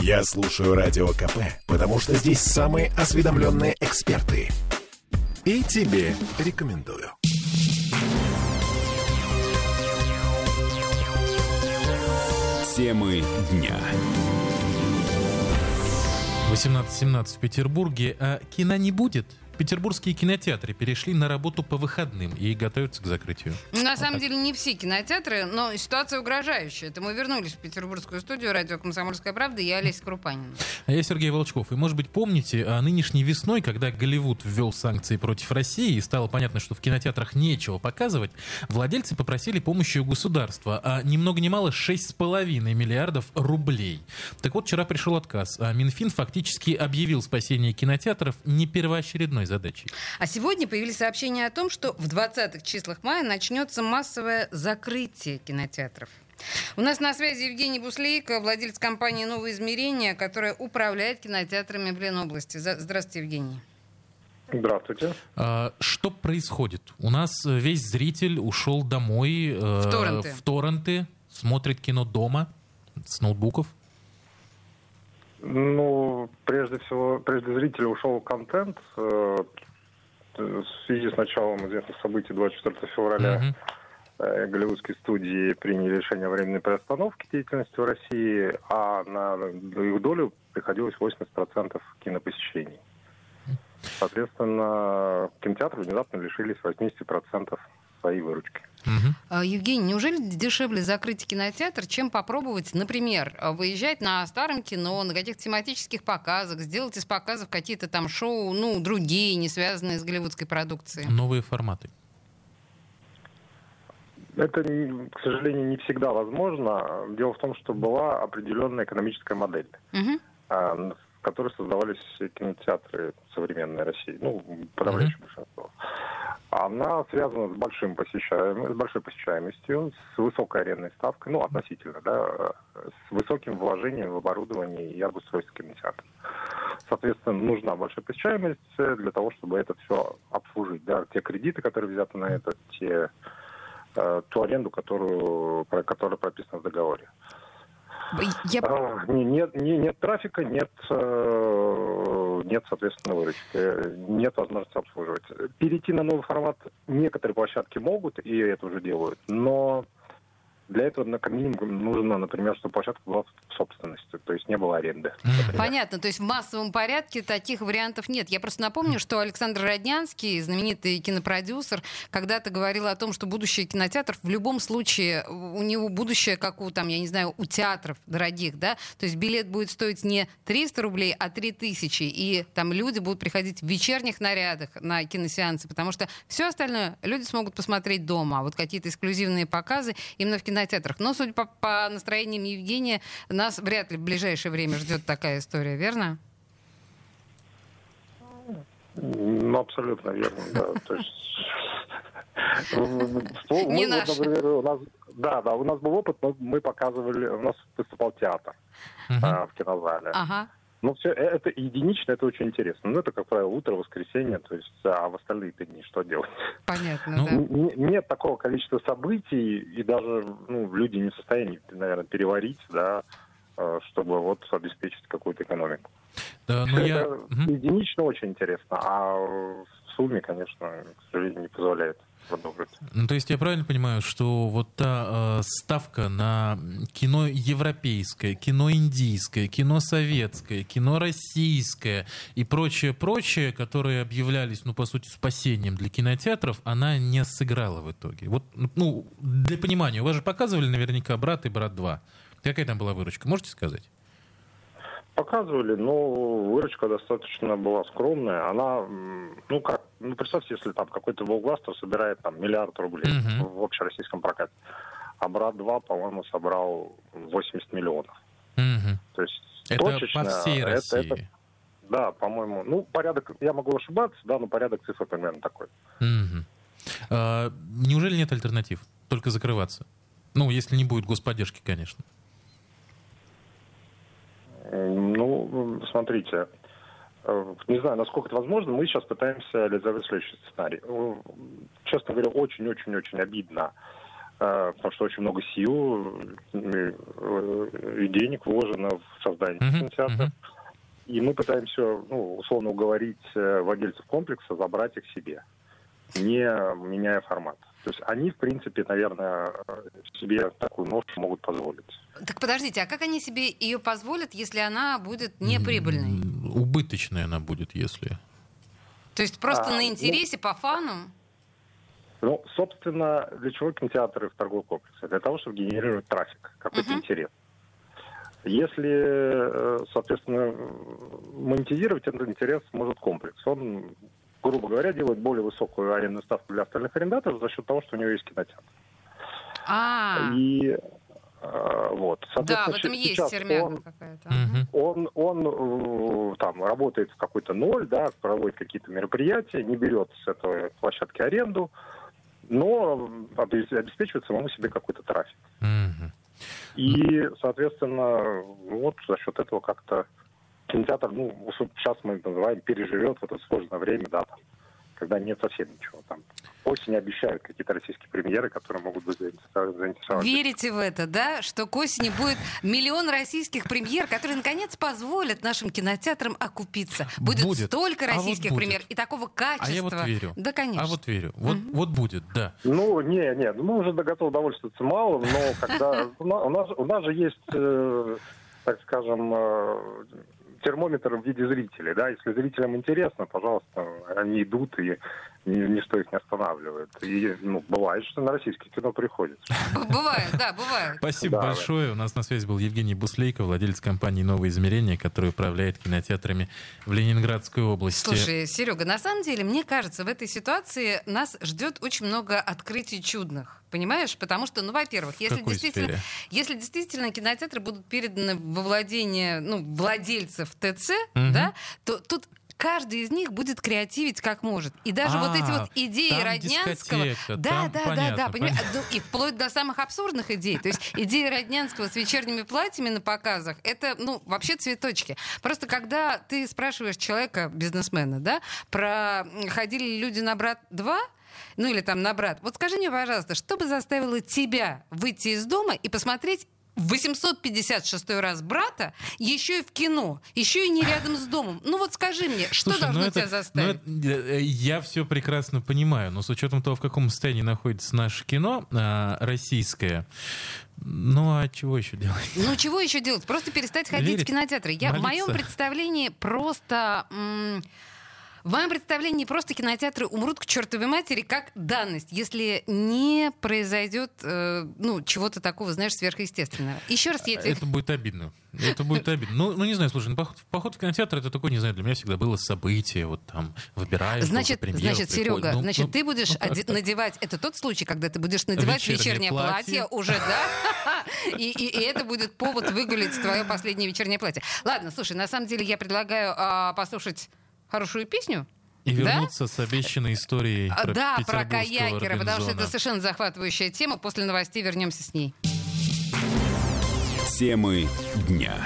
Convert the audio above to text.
Я слушаю Радио КП, потому что здесь самые осведомленные эксперты. И тебе рекомендую. Темы дня. 18.17 в Петербурге. А кино не будет? Петербургские кинотеатры перешли на работу по выходным и готовятся к закрытию. На вот самом так. деле не все кинотеатры, но ситуация угрожающая. Это мы вернулись в петербургскую студию радио «Комсомольская правда» и я Олеся Крупанина. А я Сергей Волчков. И, может быть, помните, а нынешней весной, когда Голливуд ввел санкции против России и стало понятно, что в кинотеатрах нечего показывать, владельцы попросили помощи у государства, а ни много ни мало 6,5 миллиардов рублей. Так вот, вчера пришел отказ, а Минфин фактически объявил спасение кинотеатров не первоочередной задачей. А сегодня появились сообщения о том, что в 20-х числах мая начнется массовое закрытие кинотеатров. У нас на связи Евгений Буслейко, владелец компании «Новое измерение», которая управляет кинотеатрами в Ленобласти. Здравствуйте, Евгений. Здравствуйте. А, что происходит? У нас э, весь зритель ушел домой э, в торренты, в торренты смотрит кино дома с ноутбуков. Ну, прежде всего, прежде зрителя ушел контент. Э, в связи с началом известных событий 24 февраля mm-hmm. голливудские студии приняли решение о временной приостановке деятельности в России, а на их долю приходилось 80% кинопосещений. Соответственно, кинотеатры внезапно лишились 80% своей выручки. Угу. Евгений, неужели дешевле закрыть кинотеатр, чем попробовать, например, выезжать на старом кино, на каких-то тематических показах, сделать из показов какие-то там шоу, ну, другие, не связанные с голливудской продукцией? Новые форматы. Это, к сожалению, не всегда возможно. Дело в том, что была определенная экономическая модель, угу. Которой создавались кинотеатры современной России, ну, подавляющее угу. большинство она связана с, большим посещаем, с большой посещаемостью, с высокой арендной ставкой, ну, относительно, да, с высоким вложением в оборудование и обустройство кинотеатра. Соответственно, нужна большая посещаемость для того, чтобы это все обслужить. Да, те кредиты, которые взяты на это, те, э, ту аренду, которую, которая прописана в договоре. Я... А, нет, нет, нет трафика, нет, э, нет, соответственно, выручки, нет возможности обслуживать. Перейти на новый формат некоторые площадки могут, и это уже делают, но для этого, на как минимум, нужно, например, чтобы площадка была в собственности, то есть не было аренды. Например. Понятно, то есть в массовом порядке таких вариантов нет. Я просто напомню, что Александр Роднянский, знаменитый кинопродюсер, когда-то говорил о том, что будущее кинотеатров в любом случае, у него будущее, как у, там, я не знаю, у театров дорогих, да, то есть билет будет стоить не 300 рублей, а 3000, и там люди будут приходить в вечерних нарядах на киносеансы, потому что все остальное люди смогут посмотреть дома, а вот какие-то эксклюзивные показы именно в кинотеатре кинотеатрах. Но, судя по, по настроениям Евгения, нас вряд ли в ближайшее время ждет такая история, верно? Ну, абсолютно верно, да. То есть... Не наш. Например, у нас, да, да, у нас был опыт, мы показывали, у нас выступал театр а, в кинозале. Ага. Ну, все, э, это единично, это очень интересно. Ну, это, как правило, утро, воскресенье, то есть, а в остальные-то дни что делать? Понятно, ну, да. Нет такого количества событий, и даже ну, люди не в состоянии, наверное, переварить, да, э, чтобы вот обеспечить какую-то экономику. Да, но ну, это я... единично очень интересно, а в сумме, конечно, к сожалению, не позволяет. Ну, то есть я правильно понимаю, что вот та э, ставка на кино европейское, кино индийское, кино советское, кино российское и прочее-прочее, которые объявлялись, ну, по сути, спасением для кинотеатров, она не сыграла в итоге. Вот, ну, для понимания, у вас же показывали наверняка «Брат» и «Брат 2». Какая там была выручка, можете сказать? Показывали, но выручка достаточно была скромная. Она, ну как, ну представьте, если там какой-то блокбастер собирает там миллиард рублей uh-huh. в общероссийском прокате, а «Брат 2», по-моему, собрал 80 миллионов. Uh-huh. То есть это точечно, по всей России? Это, это, да, по-моему. Ну, порядок, я могу ошибаться, да, но порядок цифр примерно такой. Uh-huh. А, неужели нет альтернатив? Только закрываться? Ну, если не будет господдержки, конечно. Ну, смотрите, э, не знаю, насколько это возможно, мы сейчас пытаемся реализовать следующий сценарий. Честно говоря, очень-очень-очень обидно э, потому что очень много сил и денег вложено в создание uh-huh, кинотеатра. Uh-huh. И мы пытаемся, ну, условно уговорить владельцев комплекса забрать их себе, не меняя формат. То есть они, в принципе, наверное, себе такую ношу могут позволить. Так подождите, а как они себе ее позволят, если она будет неприбыльной? Убыточной она будет, если... То есть просто а, на ну, интересе, ну, по фану? Ну, собственно, для чего кинотеатры в торговых комплексах? Для того, чтобы генерировать трафик, какой-то uh-huh. интерес. Если, э, соответственно, монетизировать этот интерес может комплекс. Он, грубо говоря, делает более высокую арендную ставку для остальных арендаторов за счет того, что у него есть кинотеатр. А. И э, вот. Да, в этом есть термяга какая-то. Он, он, он там работает в какой-то ноль, да, проводит какие-то мероприятия, не берет с этой площадки аренду, но обеспечивает самому себе какой-то трафик. Mm-hmm. И, соответственно, вот за счет этого как-то кинотеатр, ну, сейчас мы называем, переживет в это сложное время, да, там, когда нет совсем ничего. Там осень обещают какие-то российские премьеры, которые могут быть заинтересованы. Верите в это, да? Что к осени будет миллион российских премьер, которые наконец позволят нашим кинотеатрам окупиться. Будет, будет. столько российских а вот премьер и такого качества. А я вот верю. Да, конечно. А вот верю. Вот, mm вот будет, да. Ну, не, не, мы уже готовы довольствоваться малым, но когда... У нас, у нас же есть, э, так скажем, э, термометр в виде зрителей, да, если зрителям интересно, пожалуйста, они идут и ничто их не останавливает. И, ну, бывает, что на российское кино приходится. Бывает, да, бывает. Спасибо большое. У нас на связи был Евгений Буслейко, владелец компании «Новые измерения», который управляет кинотеатрами в Ленинградской области. Слушай, Серега, на самом деле, мне кажется, в этой ситуации нас ждет очень много открытий чудных. Понимаешь? Потому что, ну, во-первых, если действительно, если действительно кинотеатры будут переданы во владение ну, владельцев ТЦ, угу. да, то тут каждый из них будет креативить как может. И даже а, вот эти вот идеи Роднянского... Да, да, да, да, понимаешь? Ну, и вплоть до самых абсурдных идей. То есть идеи Роднянского с вечерними платьями на показах, это, ну, вообще цветочки. Просто когда ты спрашиваешь человека, бизнесмена, да, про ходили ли люди на «Брат 2», ну или там на брат. Вот скажи мне, пожалуйста, что бы заставило тебя выйти из дома и посмотреть 856 раз брата, еще и в кино, еще и не рядом с домом. Ну вот скажи мне, что Слушай, должно ну тебя это, заставить? Ну это, э, я все прекрасно понимаю, но с учетом того, в каком состоянии находится наше кино а, российское, ну а чего еще делать? Ну чего еще делать? Просто перестать ходить Верить, в кинотеатры. Я, в моем представлении просто... М- в моем представлении просто кинотеатры умрут к чертовой матери как данность, если не произойдет э, ну, чего-то такого, знаешь, сверхъестественного. Еще раз я тебе... Это будет обидно. Это будет обидно. Ну, ну не знаю, слушай, ну, поход, поход в кинотеатр это такое, не знаю, для меня всегда было событие, вот там выбираешь. Значит, премьеру, значит, Серега, ну, значит, ну, ты будешь ну, оде- надевать, это тот случай, когда ты будешь надевать вечернее, вечернее платье. платье уже, да? И, и, и это будет повод выгулить твое последнее вечернее платье. Ладно, слушай, на самом деле я предлагаю а, послушать хорошую песню. И вернуться да? с обещанной историей про Да, про каякера, потому что это совершенно захватывающая тема. После новостей вернемся с ней. Темы дня.